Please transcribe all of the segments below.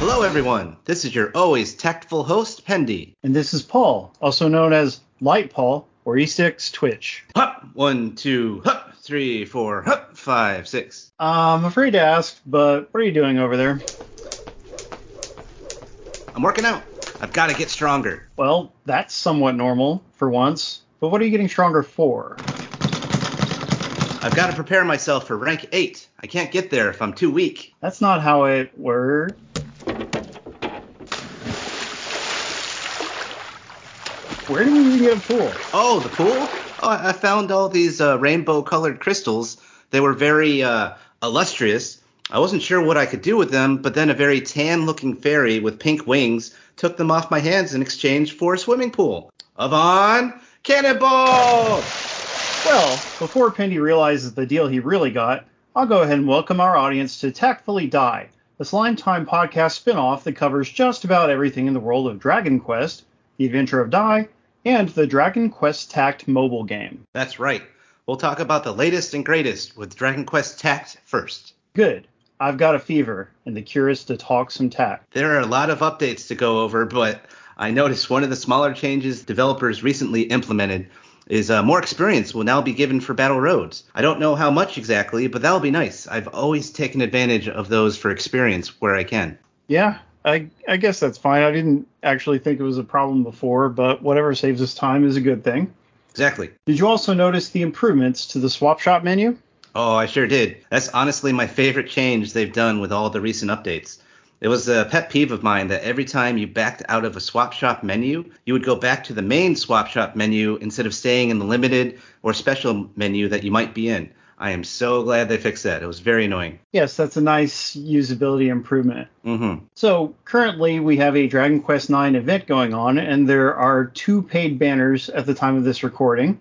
Hello, everyone. This is your always tactful host, Pendy. And this is Paul, also known as Light Paul or E6 Twitch. Hup! One, two, hup! Three, four, hup! Five, six. I'm afraid to ask, but what are you doing over there? I'm working out. I've got to get stronger. Well, that's somewhat normal for once, but what are you getting stronger for? I've got to prepare myself for rank 8. I can't get there if I'm too weak. That's not how it works. Where did we get a pool? Oh, the pool? Oh, I I found all these uh, rainbow colored crystals. They were very uh, illustrious. I wasn't sure what I could do with them, but then a very tan looking fairy with pink wings took them off my hands in exchange for a swimming pool. Avan Cannonball! Well, before Pendy realizes the deal he really got, I'll go ahead and welcome our audience to Tactfully Dai, a Slime Time podcast spin-off that covers just about everything in the world of Dragon Quest, the adventure of Dai, and the Dragon Quest Tact mobile game. That's right. We'll talk about the latest and greatest with Dragon Quest Tact first. Good. I've got a fever, and the cure is to talk some tact. There are a lot of updates to go over, but I noticed one of the smaller changes developers recently implemented is uh, more experience will now be given for battle roads. I don't know how much exactly, but that'll be nice. I've always taken advantage of those for experience where I can. Yeah, I, I guess that's fine. I didn't actually think it was a problem before, but whatever saves us time is a good thing. Exactly. Did you also notice the improvements to the swap shop menu? Oh, I sure did. That's honestly my favorite change they've done with all the recent updates. It was a pet peeve of mine that every time you backed out of a swap shop menu, you would go back to the main swap shop menu instead of staying in the limited or special menu that you might be in. I am so glad they fixed that. It was very annoying. Yes, that's a nice usability improvement. Mm-hmm. So currently we have a Dragon Quest IX event going on, and there are two paid banners at the time of this recording.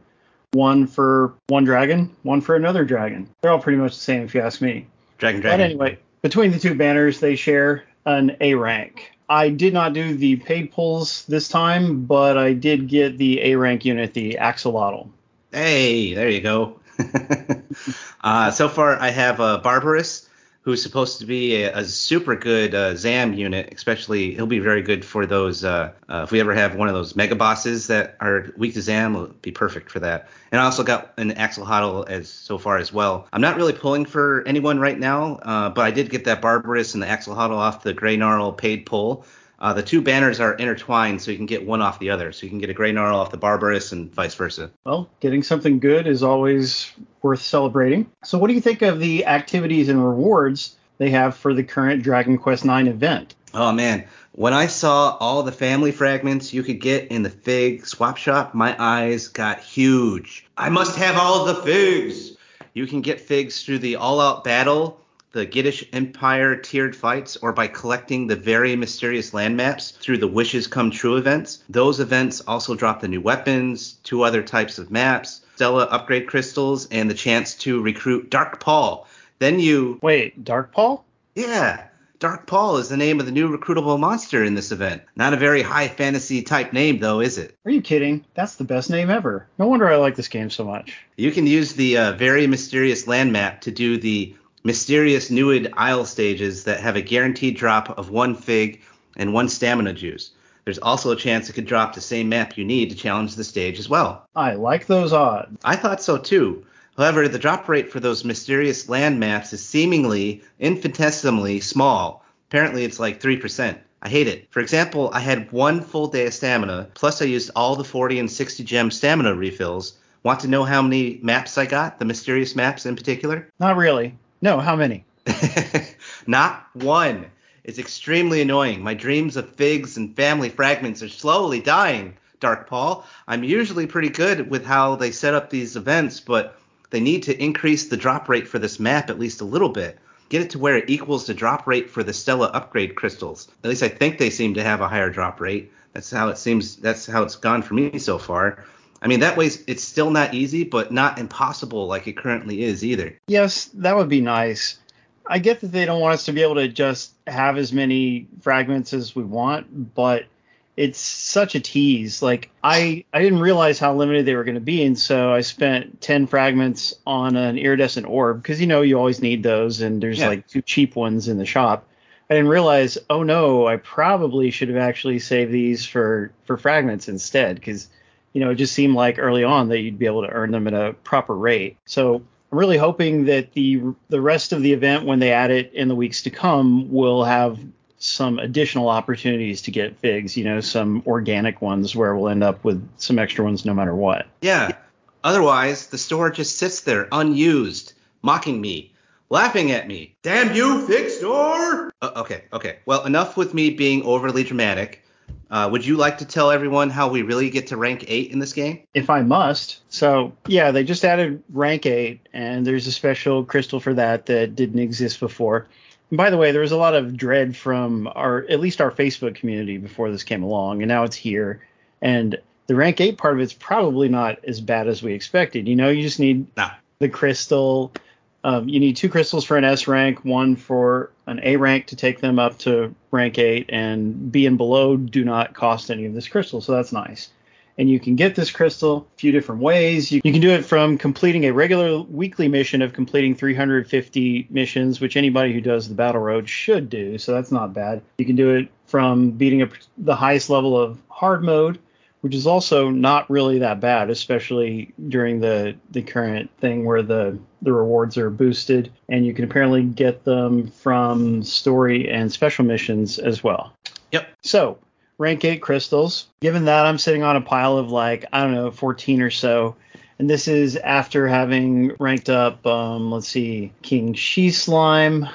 One for one dragon, one for another dragon. They're all pretty much the same if you ask me. Dragon Dragon. But anyway, between the two banners, they share an A rank. I did not do the paid pulls this time, but I did get the A rank unit, the Axolotl. Hey, there you go. uh, so far, I have a Barbarus, who's supposed to be a, a super good uh, Zam unit. Especially, he'll be very good for those. Uh, uh, if we ever have one of those mega bosses that are weak to Zam, will be perfect for that. And I also got an Axolotl as so far as well. I'm not really pulling for anyone right now, uh, but I did get that Barbarus and the Axolotl off the Grey Gnarl paid pull. Uh, the two banners are intertwined, so you can get one off the other. So you can get a Grey Gnarl off the Barbarus and vice versa. Well, getting something good is always worth celebrating. So, what do you think of the activities and rewards they have for the current Dragon Quest IX event? Oh man, when I saw all the family fragments you could get in the fig swap shop, my eyes got huge. I must have all of the figs. You can get figs through the all-out battle, the Gittish Empire tiered fights, or by collecting the very mysterious land maps through the Wishes Come True events. Those events also drop the new weapons, two other types of maps, Stella upgrade crystals, and the chance to recruit Dark Paul. Then you Wait, Dark Paul? yeah, Dark Paul is the name of the new recruitable monster in this event. Not a very high fantasy type name, though, is it? Are you kidding? That's the best name ever. No wonder I like this game so much. You can use the uh, very mysterious land map to do the mysterious Newid Isle stages that have a guaranteed drop of one fig and one stamina juice. There's also a chance it could drop the same map you need to challenge the stage as well. I like those odds. I thought so too. However, the drop rate for those mysterious land maps is seemingly infinitesimally small. Apparently, it's like 3%. I hate it. For example, I had one full day of stamina, plus I used all the 40 and 60 gem stamina refills. Want to know how many maps I got? The mysterious maps in particular? Not really. No, how many? Not one. It's extremely annoying. My dreams of figs and family fragments are slowly dying, Dark Paul. I'm usually pretty good with how they set up these events, but they need to increase the drop rate for this map at least a little bit. Get it to where it equals the drop rate for the Stella upgrade crystals. At least I think they seem to have a higher drop rate. That's how it seems. That's how it's gone for me so far. I mean, that way it's still not easy, but not impossible like it currently is either. Yes, that would be nice. I get that they don't want us to be able to just have as many fragments as we want, but it's such a tease. Like I I didn't realize how limited they were going to be, and so I spent ten fragments on an iridescent orb because you know you always need those, and there's Yeah. like two cheap ones in the shop. I didn't realize. Oh no, I probably should have actually saved these for for fragments instead because you know it just seemed like early on that you'd be able to earn them at a proper rate. So I'm really hoping that the the rest of the event when they add it in the weeks to come will have some additional opportunities to get figs, you know, some organic ones where we'll end up with some extra ones no matter what. Yeah. Otherwise, the store just sits there unused, mocking me, laughing at me. Damn you, Fig Store! Uh, okay, okay. Well, enough with me being overly dramatic. Uh, would you like to tell everyone how we really get to rank 8 in this game? If I must. So, yeah, they just added rank 8 and there's a special crystal for that that didn't exist before. And by the way, there was a lot of dread from our at least our Facebook community before this came along and now it's here and the rank 8 part of it's probably not as bad as we expected. You know, you just need the crystal. Um, you need two crystals for an S rank, one for an A rank to take them up to rank 8, and B and below do not cost any of this crystal, so that's nice. And you can get this crystal a few different ways. You, you can do it from completing a regular weekly mission of completing 350 missions, which anybody who does the battle road should do, so that's not bad. You can do it from beating a, the highest level of hard mode, which is also not really that bad, especially during the the current thing where the the rewards are boosted, and you can apparently get them from story and special missions as well. Yep. So rank eight crystals. Given that I'm sitting on a pile of like I don't know 14 or so. And this is after having ranked up, um, let's see, King She Slime,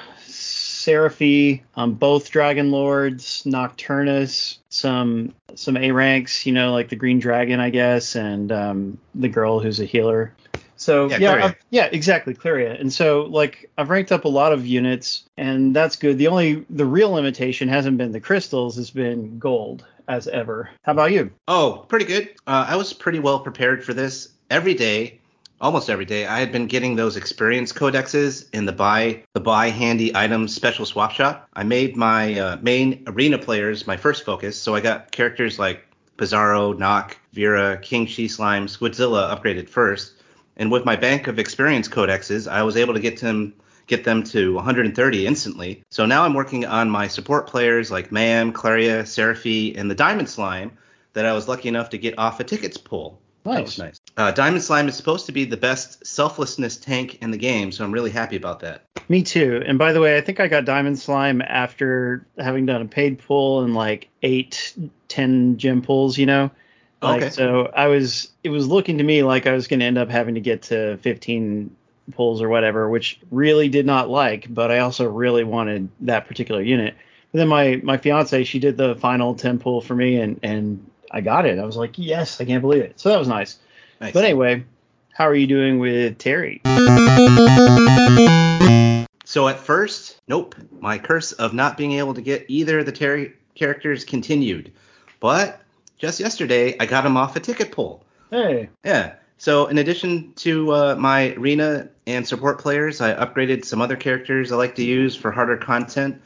Seraphy, um, both Dragon Lords, Nocturnus, some some A ranks, you know, like the Green Dragon, I guess, and um, the girl who's a healer. So Yeah, yeah. Yeah, exactly, Claria. And so like I've ranked up a lot of units, and that's good. The only the real limitation hasn't been the crystals, it's been gold as ever. How about you? Oh, pretty good. Uh, I was pretty well prepared for this. Every day, almost every day, I had been getting those experience codexes in the buy the buy handy items special swap shop. I made my uh, main arena players my first focus, so I got characters like Pizarro, Nock, Vera, King She Slime, Squidzilla upgraded first. And with my bank of experience codexes, I was able to get them get them to 130 instantly. So now I'm working on my support players like Maam, Claria, Seraphy, and the Diamond Slime that I was lucky enough to get off a tickets pull. That Nice. was nice. Uh, Diamond Slime is supposed to be the best selflessness tank in the game, so I'm really happy about that. Me too. And by the way, I think I got Diamond Slime after having done a paid pull and like eight, ten gem pulls, you know? Like, Okay. So I was, it was looking to me like I was going to end up having to get to 15 pulls or whatever, which really did not like, but I also really wanted that particular unit. But then my, my fiance, she did the final 10 pull for me and, and I got it. I was like, yes, I can't believe it. So that was nice. Nice. But anyway, how are you doing with Terry? So at first, nope, my curse of not being able to get either of the Terry characters continued. But just yesterday, I got him off a ticket pull. Hey, Yeah. So in addition to uh, my arena and support players, I upgraded some other characters I like to use for harder content,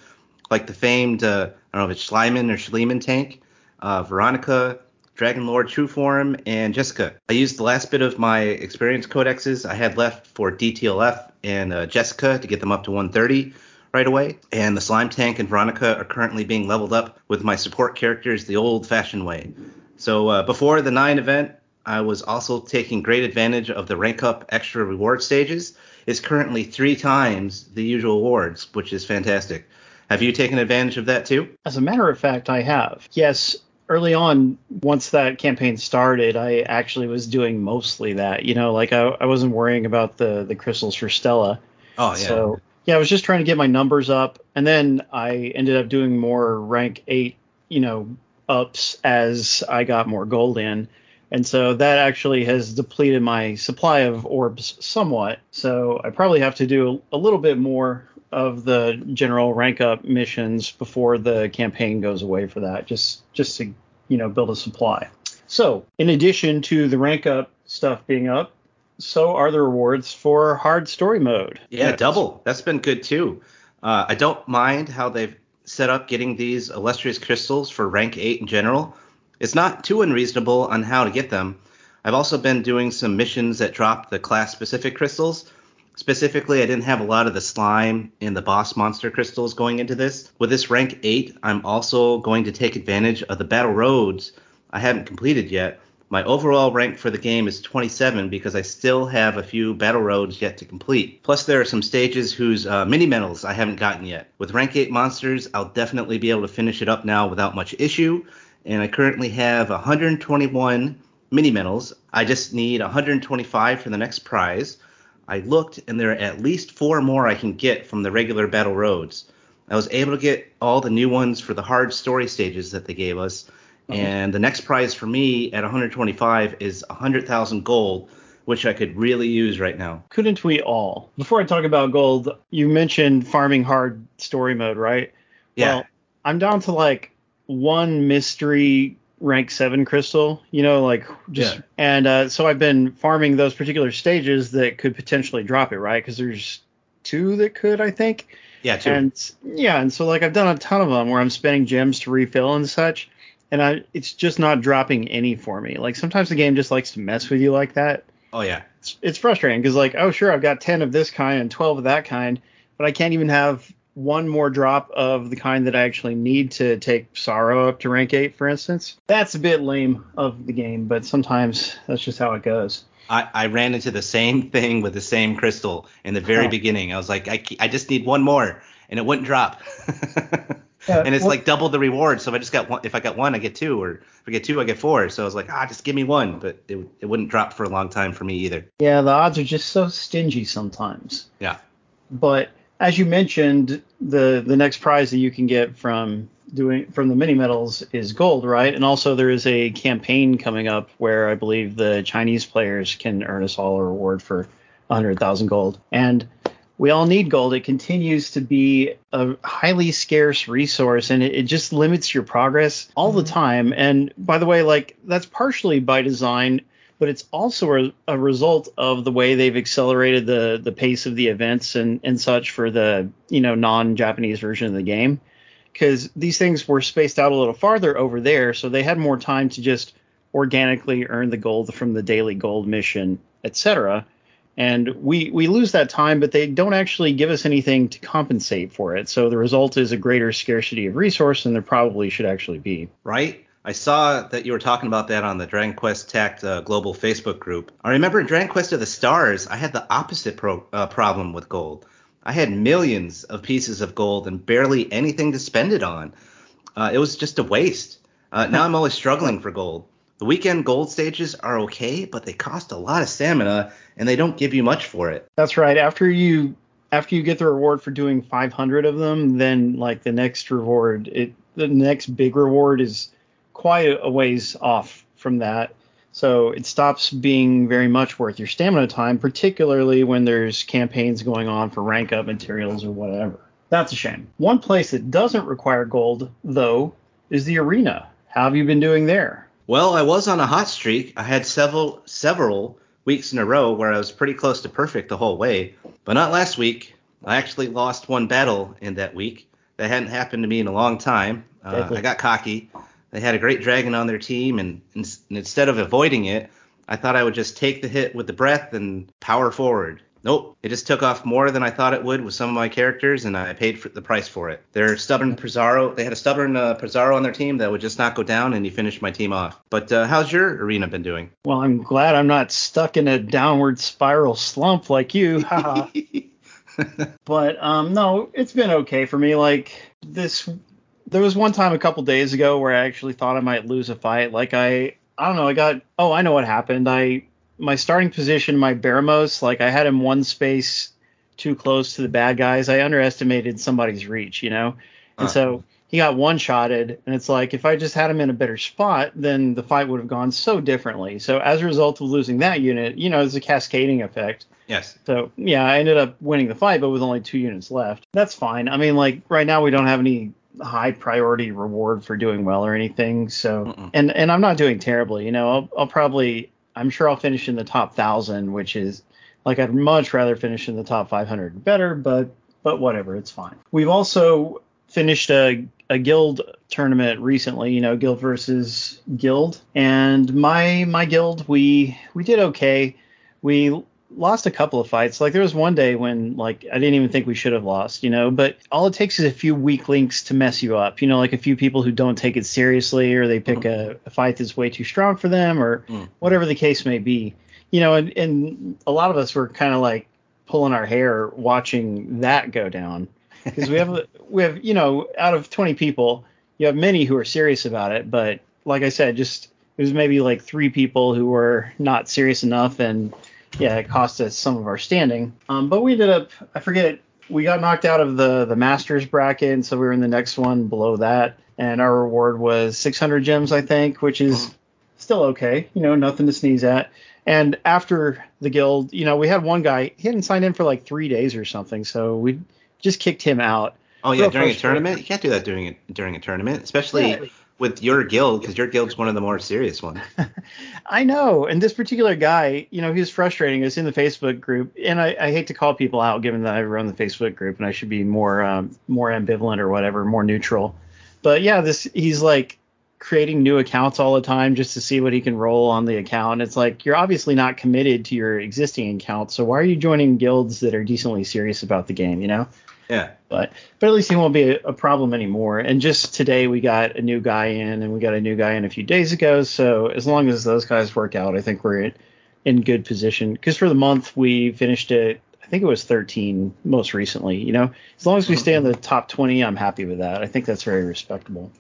like the famed uh, I don't know if it's Schleiman or Schliemann tank, uh, Veronica, Dragon Lord True Form, and Jessica. I used the last bit of my experience codexes I had left for DTLF and uh, Jessica to get them up to 130 right away. And the Slime Tank and Veronica are currently being leveled up with my support characters the old-fashioned way. So uh, before the nine event, I was also taking great advantage of the rank up extra reward stages. It's currently three times the usual awards, which is fantastic. Have you taken advantage of that too? As a matter of fact, I have. Yes, early on, once that campaign started, I actually was doing mostly that. You know, like I, I wasn't worrying about the the crystals for Stella. Oh yeah. So yeah, I was just trying to get my numbers up, and then I ended up doing more rank eight, you know, ups as I got more gold in. And so that actually has depleted my supply of orbs somewhat. So I probably have to do a little bit more of the general rank up missions before the campaign goes away for that, just just to you know build a supply. So in addition to the rank up stuff being up, so are the rewards for hard story mode. Yeah, Yes. double. That's been good too. Uh, I don't mind how they've set up getting these illustrious crystals for rank eight in general. It's not too unreasonable on how to get them. I've also been doing some missions that drop the class specific crystals. Specifically, I didn't have a lot of the slime and the boss monster crystals going into this. With this rank 8, I'm also going to take advantage of the battle roads I haven't completed yet. My overall rank for the game is 27 because I still have a few battle roads yet to complete. Plus, there are some stages whose uh, mini medals I haven't gotten yet. With rank 8 monsters, I'll definitely be able to finish it up now without much issue. And I currently have 121 mini medals. I just need 125 for the next prize. I looked, and there are at least four more I can get from the regular battle roads. I was able to get all the new ones for the hard story stages that they gave us. Okay. And the next prize for me at 125 is 100,000 gold, which I could really use right now. Couldn't we all? Before I talk about gold, you mentioned farming hard story mode, right? Yeah. Well, I'm down to like one mystery rank seven crystal, you know, like just yeah. and uh, so I've been farming those particular stages that could potentially drop it, right? Because there's two that could, I think. Yeah, two. And yeah, and so like I've done a ton of them where I'm spending gems to refill and such, and I it's just not dropping any for me. Like sometimes the game just likes to mess with you like that. Oh yeah. It's, it's frustrating because like oh sure I've got 10 of this kind and 12 of that kind, but I can't even have one more drop of the kind that I actually need to take Sorrow up to rank 8, for instance. That's a bit lame of the game, but sometimes that's just how it goes. I, I ran into the same thing with the same crystal in the very oh. beginning. I was like, I, I just need one more, and it wouldn't drop. yeah, and it's well, like double the reward. So if I just got one, if I got one, I get two, or if I get two, I get four. So I was like, ah, just give me one. But it, it wouldn't drop for a long time for me either. Yeah, the odds are just so stingy sometimes. Yeah. But as you mentioned, the the next prize that you can get from doing from the mini medals is gold, right? And also there is a campaign coming up where I believe the Chinese players can earn us all a reward for 100,000 gold. And we all need gold. It continues to be a highly scarce resource and it, it just limits your progress all the mm-hmm. time. And by the way, like that's partially by design but it's also a, a, result of the way they've accelerated the the pace of the events and and such for the you know non-Japanese version of the game because these things were spaced out a little farther over there, so they had more time to just organically earn the gold from the daily gold mission, etc. And we we lose that time, but they don't actually give us anything to compensate for it. So the result is a greater scarcity of resource than there probably should actually be. Right. I saw that you were talking about that on the Dragon Quest Tact uh, global Facebook group. I remember in Dragon Quest of the Stars, I had the opposite pro- uh, problem with gold. I had millions of pieces of gold and barely anything to spend it on. Uh, it was just a waste. Uh, now I'm always struggling for gold. The weekend gold stages are okay, but they cost a lot of stamina and they don't give you much for it. That's right. After you after you get the reward for doing 500 of them, then like the next reward, it the next big reward is quite a ways off from that. So it stops being very much worth your stamina time, particularly when there's campaigns going on for rank up materials or whatever. That's a shame. One place that doesn't require gold, though, is the arena. How have you been doing there? Well, I was on a hot streak. I had several several weeks in a row where I was pretty close to perfect the whole way, but not last week. I actually lost one battle in that week. That hadn't happened to me in a long time. Uh, I got cocky they had a great dragon on their team, and, and instead of avoiding it, I thought I would just take the hit with the breath and power forward. Nope, it just took off more than I thought it would with some of my characters, and I paid for the price for it. Their stubborn Pizarro, they had a stubborn uh, Pizarro on their team that would just not go down, and he finished my team off. But uh, how's your arena been doing? Well, I'm glad I'm not stuck in a downward spiral slump like you. but um, no, it's been okay for me. Like this there was one time a couple days ago where I actually thought I might lose a fight. Like I, I don't know. I got. Oh, I know what happened. I my starting position, my Baramos, like I had him one space too close to the bad guys. I underestimated somebody's reach, you know, and uh. so he got one shotted. And it's like if I just had him in a better spot, then the fight would have gone so differently. So as a result of losing that unit, you know, it's a cascading effect. Yes. So yeah, I ended up winning the fight, but with only two units left. That's fine. I mean, like right now we don't have any high priority reward for doing well or anything. So Mm-mm. and and I'm not doing terribly. You know, I'll, I'll probably I'm sure I'll finish in the top thousand, which is like I'd much rather finish in the top 500 better, but but whatever, it's fine. We've also finished a a guild tournament recently, you know, guild versus guild, and my my guild we we did okay. We lost a couple of fights. Like there was one day when like I didn't even think we should have lost, you know, but all it takes is a few weak links to mess you up. You know, like a few people who don't take it seriously or they pick mm. a, a, fight that's way too strong for them or mm. whatever the case may be. You know, and, and a lot of us were kind of like pulling our hair watching that go down because we have we have you know out of 20 people you have many who are serious about it but like i said just it was maybe like three people who were not serious enough and yeah it cost us some of our standing. Um, but we ended up i forget we got knocked out of the the masters bracket and so we were in the next one below that. And our reward was 600 gems i think which is still okay you know nothing to sneeze at. And after the guild you know we had one guy he hadn't signed in for like three days or something so we just kicked him out. Oh yeah, during a tournament, you can't do that during a, during a tournament, especially yeah. With your guild because your guild's one of the more serious ones. I know, and this particular guy, you know, he was frustrating us in the Facebook group, and I, I, hate to call people out given that I run the Facebook group and I should be more um, more ambivalent or whatever, more neutral. But yeah, this he's like creating new accounts all the time just to see what he can roll on the account. It's like you're obviously not committed to your existing account, so why are you joining guilds that are decently serious about the game, you know? Yeah. But but at least he won't be a, a, problem anymore. And just today we got a new guy in, and we got a new guy in a few days ago. So as long as those guys work out, I think we're in, in good position. Because for the month we finished it, I think it was 13 most recently. You know, as long as we stay in the top 20, I'm happy with that. I think that's very respectable.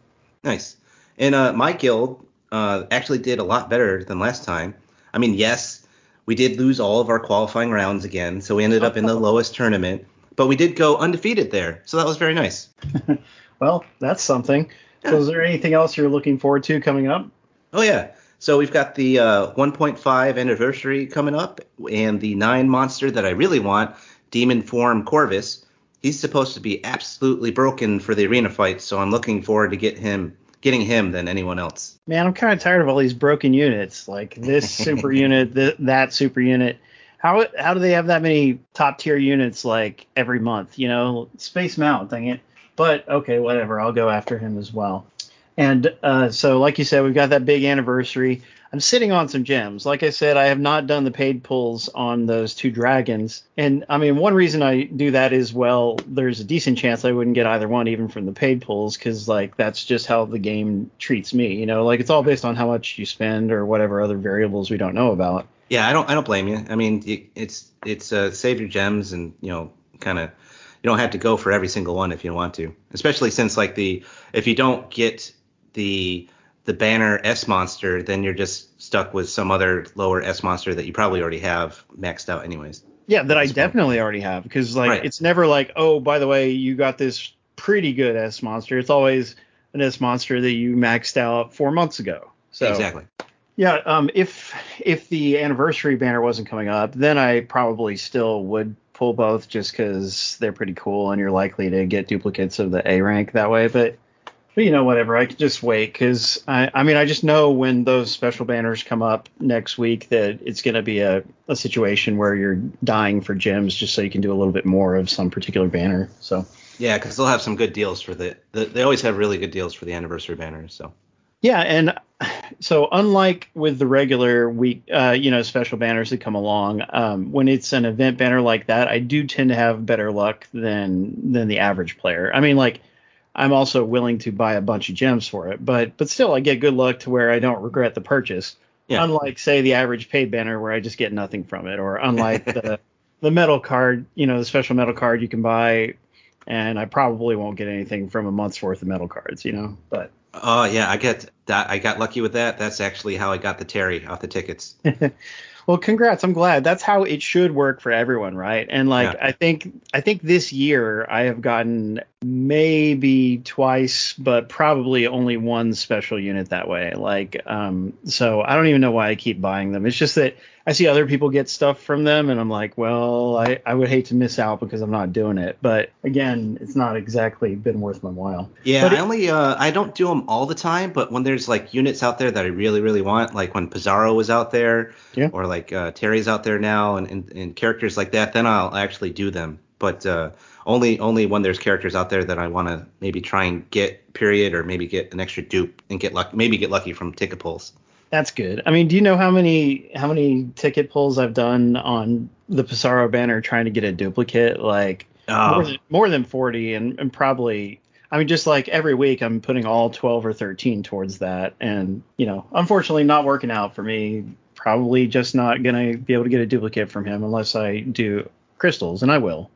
Nice. And uh, my guild uh, actually did a lot better than last time. I mean, yes, we did lose all of our qualifying rounds again, so we ended up in the lowest tournament but we did go undefeated there, so that was very nice. well, that's something. Yeah. So, is there anything else you're looking forward to coming up? Oh yeah. So we've got the uh, 1.5 anniversary coming up, and the nine monster that I really want, Demon Form Corvus. He's supposed to be absolutely broken for the arena fight, so I'm looking forward to get him getting him than anyone else. Man, I'm kind of tired of all these broken units, like this super unit, th- that super unit. How how do they have that many top tier units like every month? You know, Space Mount, dang it. But okay, whatever. I'll go after him as well. And uh, so, like you said, we've got that big anniversary. I'm sitting on some gems. Like I said, I have not done the paid pulls on those two dragons. And I mean, one reason I do that is, well, there's a decent chance I wouldn't get either one even from the paid pulls because, like, that's just how the game treats me. You know, like it's all based on how much you spend or whatever other variables we don't know about. Yeah, I don't I don't blame you. I mean, it's it's uh, save your gems and you know kind of you don't have to go for every single one if you want to. Especially since like the if you don't get the the banner S monster, then you're just stuck with some other lower S monster that you probably already have maxed out anyways. Yeah, that I definitely already have because like right. it's never like oh by the way you got this pretty good S monster. It's always an S monster that you maxed out four months ago. So exactly. Yeah, um, if if the anniversary banner wasn't coming up, then I probably still would pull both just because they're pretty cool and you're likely to get duplicates of the A rank that way. But, but you know, whatever. I could just wait because I, I mean, I just know when those special banners come up next week that it's going to be a, a situation where you're dying for gems just so you can do a little bit more of some particular banner. So. Yeah, because they'll have some good deals for the, the. They always have really good deals for the anniversary banners. So. Yeah, and so unlike with the regular week, uh, you know, special banners that come along, um, when it's an event banner like that, I do tend to have better luck than than the average player. I mean, like I'm also willing to buy a bunch of gems for it, but but still, I get good luck to where I don't regret the purchase. Yeah. Unlike say the average paid banner where I just get nothing from it, or unlike the the metal card, you know, the special metal card you can buy, and I probably won't get anything from a month's worth of metal cards, you know, but Oh yeah, I get that. I got lucky with that. That's actually how I got the Terry off the tickets. well, congrats. I'm glad. That's how it should work for everyone, right? And like yeah. I think I think this year I have gotten maybe twice, but probably only one special unit that way. Like um so I don't even know why I keep buying them. It's just that I see other people get stuff from them, and I'm like, well, I, I would hate to miss out because I'm not doing it. But again, it's not exactly been worth my while. Yeah, but I only uh, I don't do them all the time, but when there's like units out there that I really really want, like when Pizarro was out there, yeah. or like uh, Terry's out there now, and, and, and characters like that, then I'll actually do them. But uh, only only when there's characters out there that I want to maybe try and get period or maybe get an extra dupe and get lucky maybe get lucky from ticket pulls. That's good. I mean, do you know how many how many ticket pulls I've done on the Pizarro banner trying to get a duplicate? Like Oh. more, than, more than 40 and, and probably I mean just like every week I'm putting all 12 or 13 towards that and you know unfortunately not working out for me probably just not going to be able to get a duplicate from him unless I do crystals and I will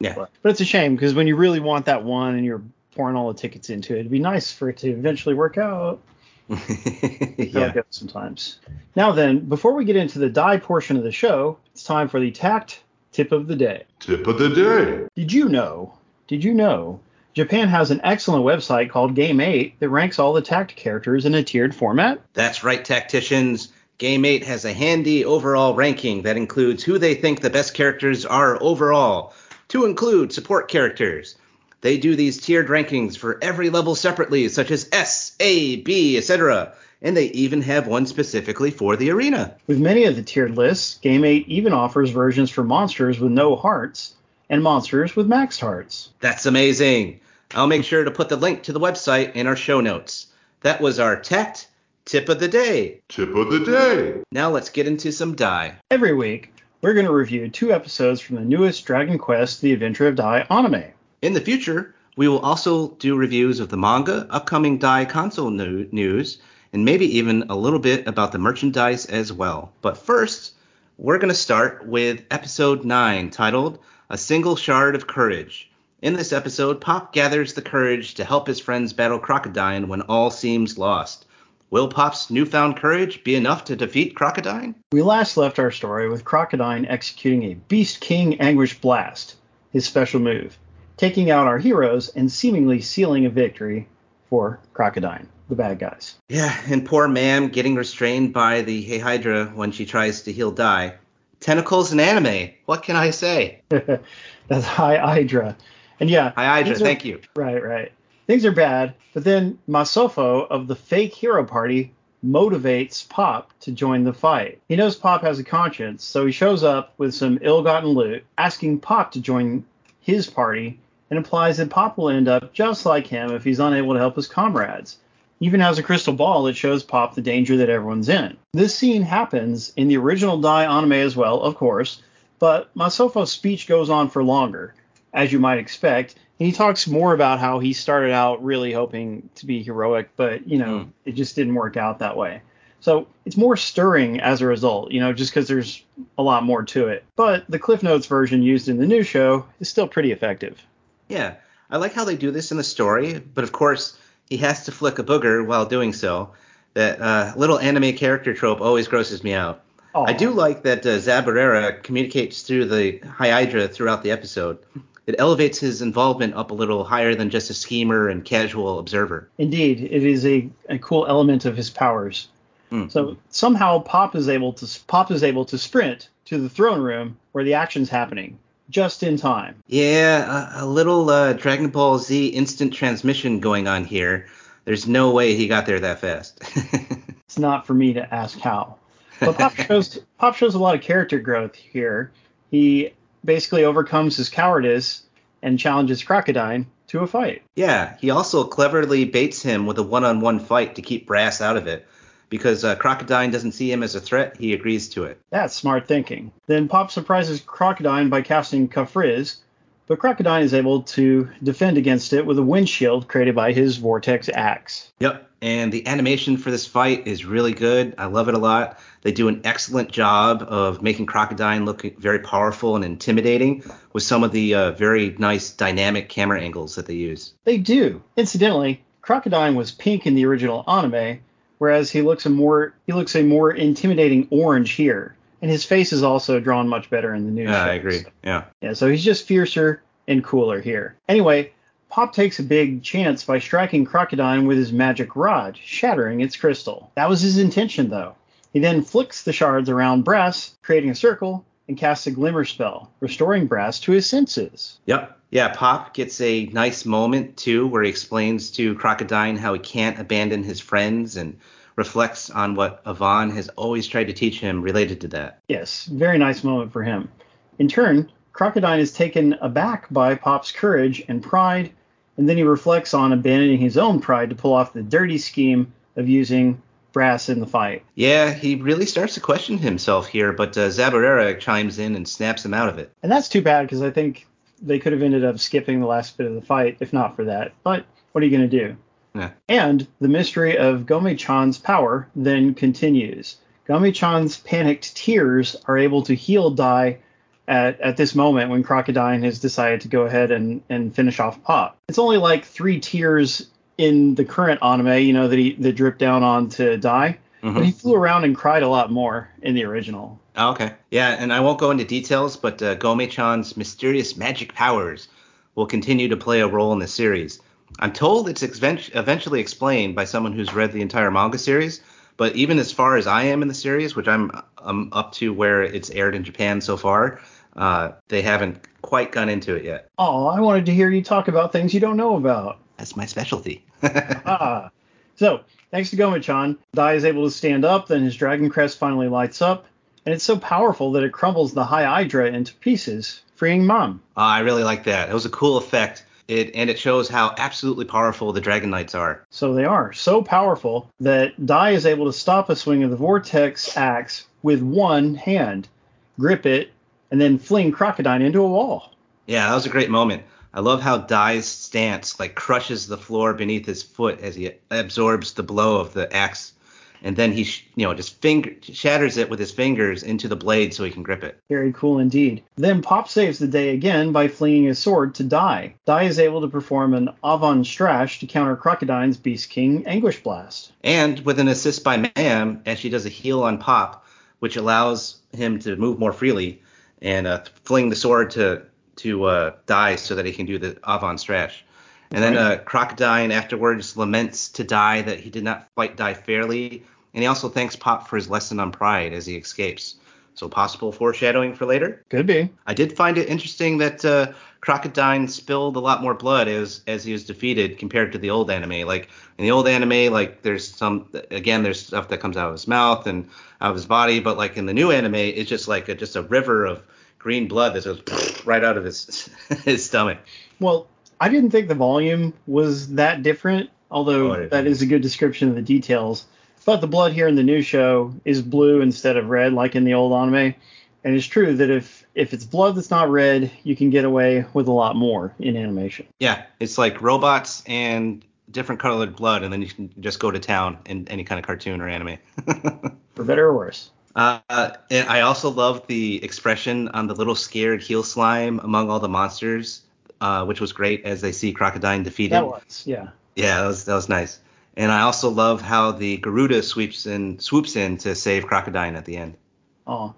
Yeah. but, but it's a shame because when you really want that one and you're pouring all the tickets into it it'd be nice for it to eventually work out yeah. goes sometimes. Now then, before we get into the Dai portion of the show, it's time for the tact tip of the day. Tip of the day. Did you know? Did you know? Japan has an excellent website called Game 8 that ranks all the tact characters in a tiered format. That's right, tacticians. Game 8 has a handy overall ranking that includes who they think the best characters are overall, to include support characters. They do these tiered rankings for every level separately, such as S, A, B, etc. And they even have one specifically for the arena. With many of the tiered lists, Game 8 even offers versions for monsters with no hearts and monsters with maxed hearts. That's amazing. I'll make sure to put the link to the website in our show notes. That was our tech tip of the day. Tip of the day. Now let's get into some Dai. Every week, we're going to review two episodes from the newest Dragon Quest The Adventure of Dai anime. In the future, we will also do reviews of the manga, upcoming Dai console new- news, and maybe even a little bit about the merchandise as well. But first, we're going to start with episode 9 titled A Single Shard of Courage. In this episode, Popp gathers the courage to help his friends battle Crocodine when all seems lost. Will Popp's newfound courage be enough to defeat Crocodine? We last left our story with Crocodine executing a Beast King Anguish Blast, his special move, taking out our heroes and seemingly sealing a victory for Crocodine, the bad guys. Yeah, and poor Maam getting restrained by the Hey Hydra when she tries to heal Dai. Tentacles in anime. What can I say? That's High Hydra. And yeah, Hi Hydra, thank you. Right, right. Things are bad, but then Masofo of the fake hero party motivates Popp to join the fight. He knows Popp has a conscience, so he shows up with some ill-gotten loot, asking Popp to join his party, and implies that Popp will end up just like him if he's unable to help his comrades. He Even has a crystal ball that shows Popp the danger that everyone's in. This scene happens in the original Dai anime as well, of course, but Masofo's speech goes on for longer, as you might expect. And he talks more about how he started out really hoping to be heroic, but you know, Mm. it just didn't work out that way. So it's more stirring as a result, you know, just because there's a lot more to it. But the Cliff Notes version used in the new show is still pretty effective. Yeah, I like how they do this in the story, but of course he has to flick a booger while doing so. That uh, little anime character trope always grosses me out. Aw. I do like that uh, Zaboera communicates through the Hydra throughout the episode. It elevates his involvement up a little higher than just a schemer and casual observer. Indeed, it is a, a cool element of his powers. Hmm. So somehow Popp is able to Popp is able to sprint to the throne room where the action's happening just in time. Yeah, a, a little uh, Dragon Ball Z instant transmission going on here. There's no way he got there that fast. It's not for me to ask how. But Popp shows Popp shows a lot of character growth here. He basically overcomes his cowardice and challenges Crocodine to a fight. Yeah, he also cleverly baits him with a one-on-one fight to keep Brass out of it. Because uh, Crocodine doesn't see him as a threat, he agrees to it. That's smart thinking. Then Popp surprises Crocodine by casting Kafrizz, but Crocodine is able to defend against it with a windshield created by his Vortex axe. Yep, and the animation for this fight is really good. I love it a lot. They do an excellent job of making Crocodine look very powerful and intimidating with some of the uh, very nice dynamic camera angles that they use. They do. Incidentally, Crocodine was pink in the original anime, whereas he looks a more he looks a more intimidating orange here. And his face is also drawn much better in the new Yeah, I agree. Yeah. Yeah, so he's just fiercer and cooler here. Anyway, Popp takes a big chance by striking Crocodine with his magic rod, shattering its crystal. That was his intention, though. He then flicks the shards around Brass, creating a circle, and casts a glimmer spell, restoring Brass to his senses. Yep. Yeah, Popp gets a nice moment too where he explains to Crocodine how he can't abandon his friends and reflects on what Avan has always tried to teach him related to that. Yes, very nice moment for him. In turn, Crocodine is taken aback by Popp's courage and pride, and then he reflects on abandoning his own pride to pull off the dirty scheme of using brass in the fight. Yeah, he really starts to question himself here, but uh, Zaboera chimes in and snaps him out of it. And that's too bad because I think they could have ended up skipping the last bit of the fight if not for that. But what are you going to do? Yeah. And the mystery of Gome-chan's power then continues. Gome-chan's panicked tears are able to heal Dai at, at this moment when Crocodine has decided to go ahead and, and finish off Popp. It's only like three tears in the current anime, you know, that he that dripped down on to Dai. Mhm. But he flew around and cried a lot more in the original. Oh, okay. Yeah, and I won't go into details, but uh, Gome-chan's mysterious magic powers will continue to play a role in the series. I'm told it's eventually explained by someone who's read the entire manga series, but even as far as I am in the series, which I'm, I'm up to where it's aired in Japan so far, uh, they haven't quite gone into it yet. Oh, I wanted to hear you talk about things you don't know about. That's my specialty. ah. So, thanks to Gome-chan, Dai is able to stand up, then his dragon crest finally lights up, and it's so powerful that it crumbles the High Hydra into pieces, freeing Maam. Uh, I really like that. It was a cool effect. It and it shows how absolutely powerful the Dragon Knights are. So they are so powerful that Dai is able to stop a swing of the Vortex axe with one hand, grip it, and then fling Crocodine into a wall. Yeah, that was a great moment. I love how Dai's stance like crushes the floor beneath his foot as he absorbs the blow of the axe, and then he, sh- you know, just finger shatters it with his fingers into the blade so he can grip it. Very cool indeed. Then Popp saves the day again by flinging his sword to Dai. Dai is able to perform an Avan Strash to counter Crocodine's Beast King Anguish Blast. And with an assist by Maam, as she does a heal on Popp, which allows him to move more freely and uh, fling the sword to to uh, Dai so that he can do the Avan Strash. And then uh, Crocodine afterwards laments to Dai that he did not fight Dai fairly, and he also thanks Popp for his lesson on pride as he escapes. So possible foreshadowing for later. Could be. I did find it interesting that uh, Crocodine spilled a lot more blood as as he was defeated compared to the old anime. Like in the old anime, like there's some again there's stuff that comes out of his mouth and out of his body, but like in the new anime, it's just like a, just a river of green blood that goes right out of his his stomach. Well, I didn't think the volume was that different, although Oh, that is a good description of the details. But the blood here in the new show is blue instead of red, like in the old anime. And it's true that if if it's blood that's not red, you can get away with a lot more in animation. Yeah, it's like robots and different colored blood, and then you can just go to town in any kind of cartoon or anime. For better or worse. Uh, and I also love the expression on the little scared healslime among all the monsters, uh, which was great as they see Crocodine defeated. That was, yeah. Yeah, that was that was nice. And I also love how the Garuda sweeps in swoops in to save Crocodine at the end. Oh,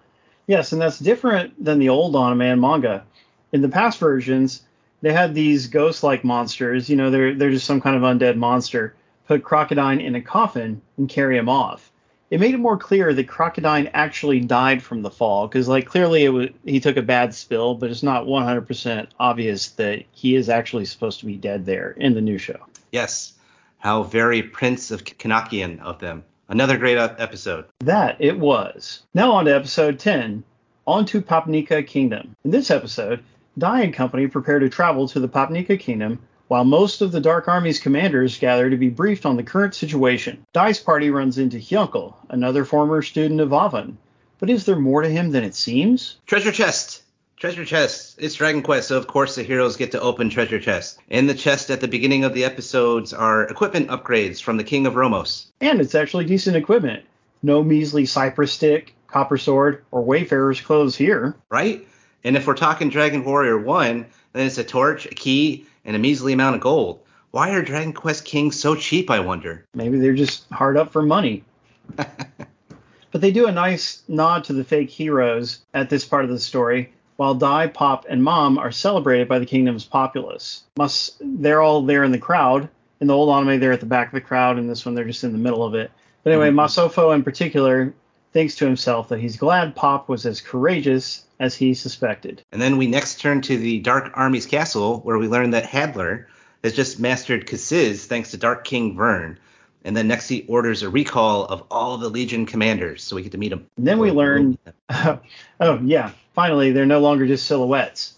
yes, and that's different than the old anime and manga. In the past versions, they had these ghost-like monsters. You know, they're they're just some kind of undead monster. Put Crocodine in a coffin and carry him off. It made it more clear that Crocodine actually died from the fall, because like clearly it was, he took a bad spill, but it's not 100% obvious that he is actually supposed to be dead there in the new show. Yes, how very Prince of Kanakian of them. Another great episode. That it was. Now on to episode 10, on to Papnica Kingdom. In this episode, Dai and company prepare to travel to the Papnica Kingdom while most of the Dark Army's commanders gather to be briefed on the current situation. Dai's party runs into Hyunckel, another former student of Avan. But is there more to him than it seems? Treasure chest. Treasure chest. It's Dragon Quest, so of course the heroes get to open treasure chests. In the chest at the beginning of the episodes are equipment upgrades from the King of Romos. And it's actually decent equipment. No measly cypress stick, copper sword, or wayfarer's clothes here. right? And if we're talking Dragon Warrior 1, then it's a torch, a key, and a measly amount of gold. Why are Dragon Quest Kings so cheap, I wonder? Maybe they're just hard up for money. but they do a nice nod to the fake heroes at this part of the story, while Dai, Popp, and Maam are celebrated by the kingdom's populace. Must they're all there in the crowd. In the old anime, they're at the back of the crowd, and this one they're just in the middle of it. But anyway, Mhm. Masofo in particular thinks to himself that he's glad Popp was as courageous as he suspected. And then we next turn to the Dark Army's castle, where we learn that Hadlar has just mastered Kasiz thanks to Dark King Vearn. And then next he orders a recall of all the Legion commanders, so we get to meet them. And then we learn Oh yeah, Finally, they're no longer just silhouettes.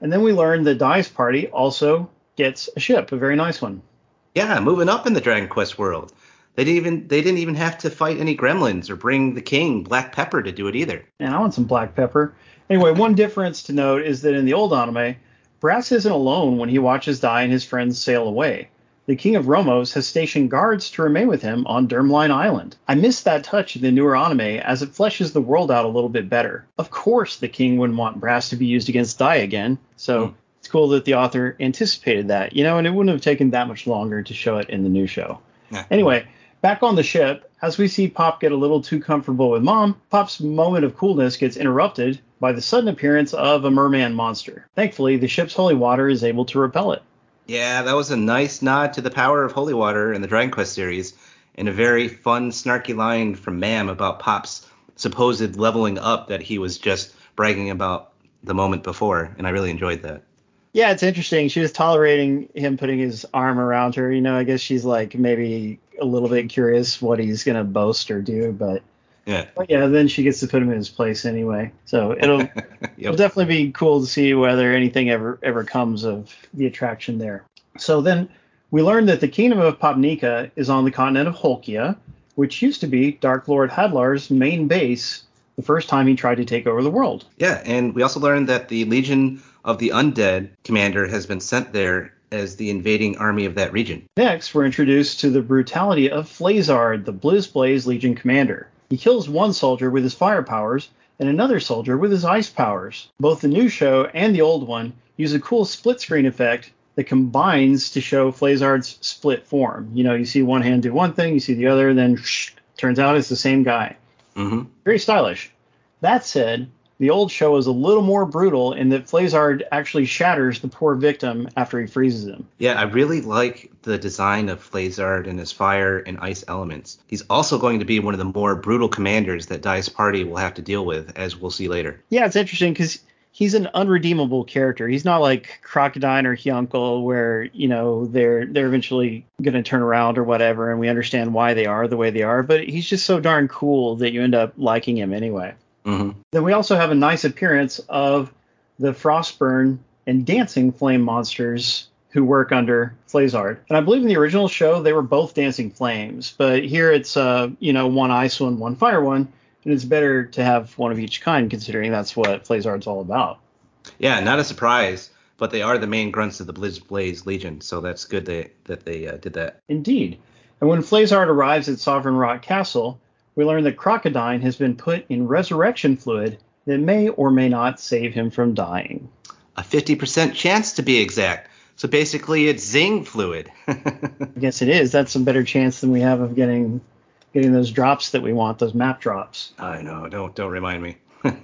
And then we learn that Dai's party also gets a ship, a very nice one. Yeah, moving up in the Dragon Quest world. They didn't even they didn't even have to fight any gremlins or bring the king Black Pepper to do it either. And I want some black pepper. Anyway, one difference to note is that in the old anime, Brass isn't alone when he watches Dai and his friends sail away. The King of Romos has stationed guards to remain with him on Dermline Island. I miss that touch in the newer anime as it fleshes the world out a little bit better. Of course, the king wouldn't want Brass to be used against Dai again, so Hmm. it's cool that the author anticipated that, you know, and it wouldn't have taken that much longer to show it in the new show. Yeah. Anyway, back on the ship, as we see Popp get a little too comfortable with Maam, Popp's moment of coolness gets interrupted by the sudden appearance of a merman monster. Thankfully, the ship's holy water is able to repel it. Yeah, that was a nice nod to the power of holy water in the Dragon Quest series, and a very fun, snarky line from Maam about Popp's supposed leveling up that he was just bragging about the moment before, and I really enjoyed that. Yeah, it's interesting. She was tolerating him putting his arm around her. You know, I guess she's like maybe a little bit curious what he's gonna boast or do, but, Yeah. but yeah, then she gets to put him in his place anyway. So it'll it'll definitely be cool to see whether anything ever ever comes of the attraction there. So then we learned that the kingdom of Papnica is on the continent of Holkia, which used to be Dark Lord Hadlar's main base the first time he tried to take over the world. Yeah, and we also learned that the Legion of the Undead commander has been sent there as the invading army of that region. Next, we're introduced to the brutality of Flazard, the Blizz Blaze Legion commander. He kills one soldier with his fire powers and another soldier with his ice powers. Both the new show and the old one use a cool split screen effect that combines to show Flazard's split form. You know, you see one hand do one thing, you see the other, then turns out it's the same guy. hmm Very stylish. That said, the old show is a little more brutal in that Flazard actually shatters the poor victim after he freezes him. Yeah, I really like the design of Flazard and his fire and ice elements. He's also going to be one of the more brutal commanders that Dai's Party will have to deal with, as we'll see later. Yeah, it's interesting because he's an unredeemable character. He's not like Crocodine or Hyunckel, where you know they're they're eventually going to turn around or whatever, and we understand why they are the way they are. But he's just so darn cool that you end up liking him anyway. Hmm Then we also have a nice appearance of the Frostburn and Dancing Flame monsters who work under Flazard. And I believe in the original show they were both dancing flames, but here it's uh you know one ice one, one fire one, and it's better to have one of each kind considering that's what Flazard's all about. Yeah, not a surprise, but they are the main grunts of the Blizz Blaze Legion, so that's good they, that they uh, did that. Indeed. And when Flazard arrives at Sovereign Rock Castle, we learn that Crocodine has been put in resurrection fluid that may or may not save him from dying. A 50% chance to be exact. So basically, it's Zing fluid. I guess it is. That's a better chance than we have of getting getting those drops that we want, those map drops. I know. Don't don't remind me.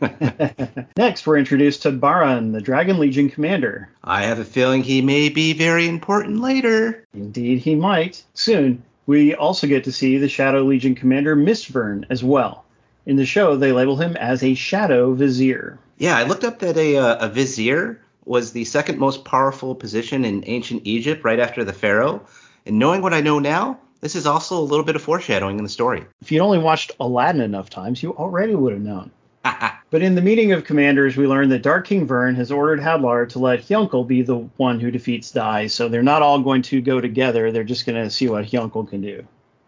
Next, we're introduced to Baran, the Dragon Legion commander. I have a feeling he may be very important later. Indeed, he might. Soon, we also get to see the Shadow Legion commander Mistvearn as well. In the show, they label him as a Shadow Vizier. Yeah, I looked up that a uh, a vizier was the second most powerful position in ancient Egypt, right after the pharaoh. And knowing what I know now, this is also a little bit of foreshadowing in the story. If you'd only watched Aladdin enough times, you already would have known. But in the meeting of commanders, we learn that Dark King Vearn has ordered Hadlar to let Hyunckel be the one who defeats Dai, so they're not all going to go together. They're just going to see what Hyunckel can do.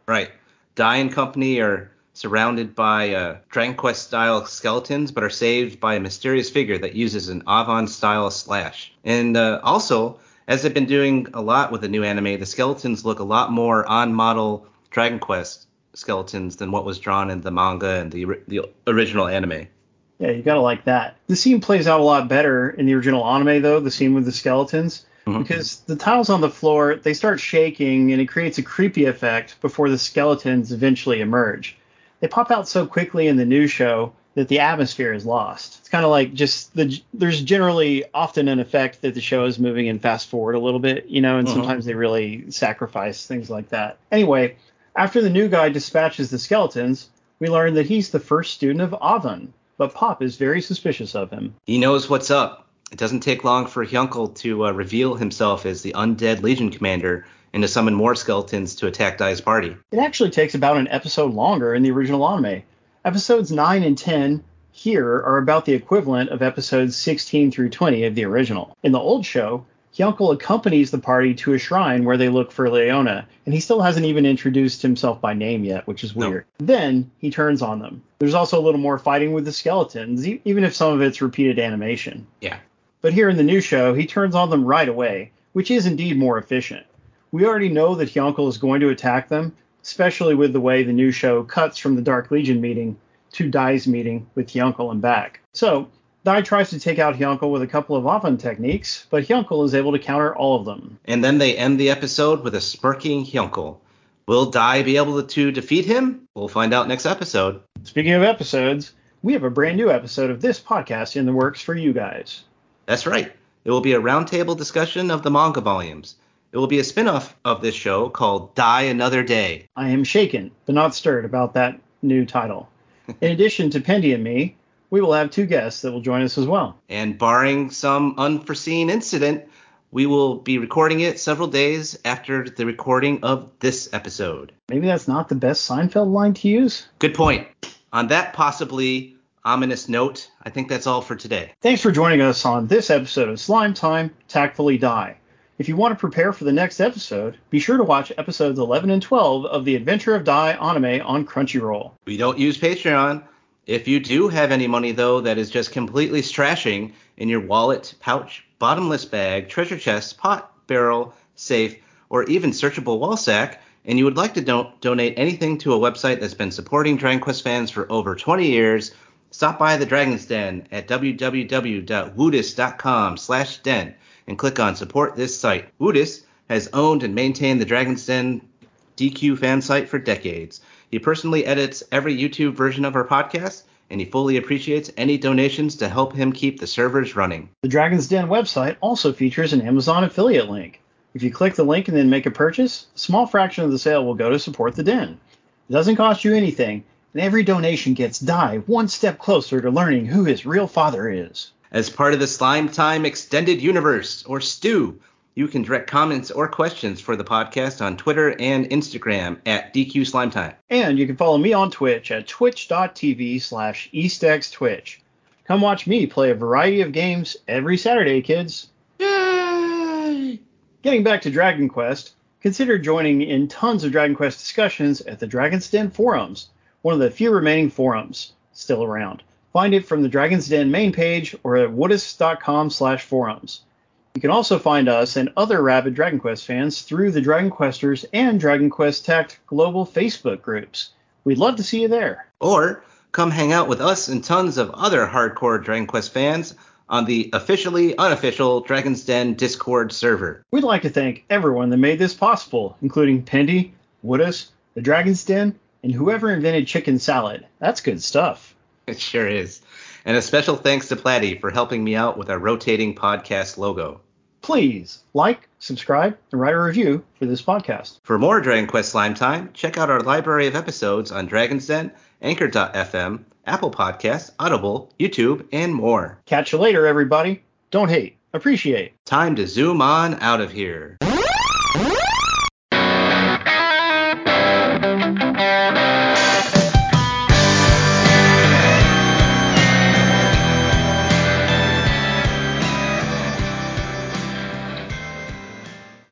right. Dai and company are surrounded by uh, Dragon Quest style skeletons, but are saved by a mysterious figure that uses an Avan style slash. And uh, also, as they've been doing a lot with the new anime, the skeletons look a lot more on model Dragon Quest skeletons than what was drawn in the manga and the the original anime. Yeah, you gotta like that. The scene plays out a lot better in the original anime, though, the scene with the skeletons, Mhm. because the tiles on the floor they start shaking and it creates a creepy effect before the skeletons eventually emerge. They pop out so quickly in the new show that the atmosphere is lost. It's kind of like just the there's generally often an effect that the show is moving in fast forward a little bit, you know, and Mhm. sometimes they really sacrifice things like that. Anyway, after the new guy dispatches the skeletons, we learn that he's the first student of Avan, but Popp is very suspicious of him. He knows what's up. It doesn't take long for Hyunckel to uh, reveal himself as the undead Legion commander and to summon more skeletons to attack Dai's party. It actually takes about an episode longer in the original anime. Episodes 9 and 10 here are about the equivalent of episodes 16 through 20 of the original. In the old show, Hyunckel accompanies the party to a shrine where they look for Leona, and he still hasn't even introduced himself by name yet, which is weird. Then he turns on them. There's also a little more fighting with the skeletons, e- even if some of it's repeated animation. Yeah. But here in the new show, he turns on them right away, which is indeed more efficient. We already know that Hyunckel is going to attack them, especially with the way the new show cuts from the Dark Legion meeting to Dai's meeting with Hyunckel and back. So, Dai tries to take out Hyunckel with a couple of Avan techniques, but Hyunckel is able to counter all of them. And then they end the episode with a smirking Hyunckel. Will Dai be able to defeat him? We'll find out next episode. Speaking of episodes, we have a brand new episode of this podcast in the works for you guys. That's right. It will be a roundtable discussion of the manga volumes. It will be a spin-off of this show called Die Another Day. I am shaken, but not stirred about that new title. In addition to Pendy and me, we will have two guests that will join us as well. And barring some unforeseen incident, we will be recording it several days after the recording of this episode. Maybe that's not the best Seinfeld line to use. Good point. On that possibly ominous note, I think that's all for today. Thanks for joining us on this episode of Slime Time Tactfully Die. If you want to prepare for the next episode, be sure to watch episodes 11 and 12 of The Adventure of Dai anime on Crunchyroll. We don't use Patreon. If you do have any money, though, that is just completely strashing in your wallet, pouch, bottomless bag, treasure chest, pot, barrel, safe, or even searchable wall sack, and you would like to don- donate anything to a website that's been supporting Dragon Quest fans for over 20 years, stop by the Dragon's Den at www.woodus.com slash den and click on support this site. Woodus has owned and maintained the Dragon's Den DQ fan site for decades. He personally edits every YouTube version of our podcast, and he fully appreciates any donations to help him keep the servers running. The Dragon's Den website also features an Amazon affiliate link. If you click the link and then make a purchase, a small fraction of the sale will go to support the den. It doesn't cost you anything, and every donation gets Dai one step closer to learning who his real father is. As part of the Slime Time Extended Universe, or STU, you can direct comments or questions for the podcast on Twitter and Instagram at DQ Slimetime. And you can follow me on Twitch at twitch.tv slash eastxtwitch. Come watch me play a variety of games every Saturday, kids. Yay! Getting back to Dragon Quest, consider joining in tons of Dragon Quest discussions at the Dragon's Den forums, one of the few remaining forums still around. Find it from the Dragon's Den main page or at woodus.com slash forums. You can also find us and other rabid Dragon Quest fans through the Dragon Questers and Dragon Quest Tech global Facebook groups. We'd love to see you there. Or come hang out with us and tons of other hardcore Dragon Quest fans on the officially unofficial Dragon's Den Discord server. We'd like to thank everyone that made this possible, including Pendy, Woodus, the Dragon's Den, and whoever invented chicken salad. That's good stuff. It sure is. And a special thanks to Platty for helping me out with our rotating podcast logo. Please like, subscribe, and write a review for this podcast. For more Dragon Quest Slime Time, check out our library of episodes on Dragon's Den, Anchor.fm, Apple Podcasts, Audible, YouTube, and more. Catch you later, everybody. Don't hate, appreciate. Time to zoom on out of here.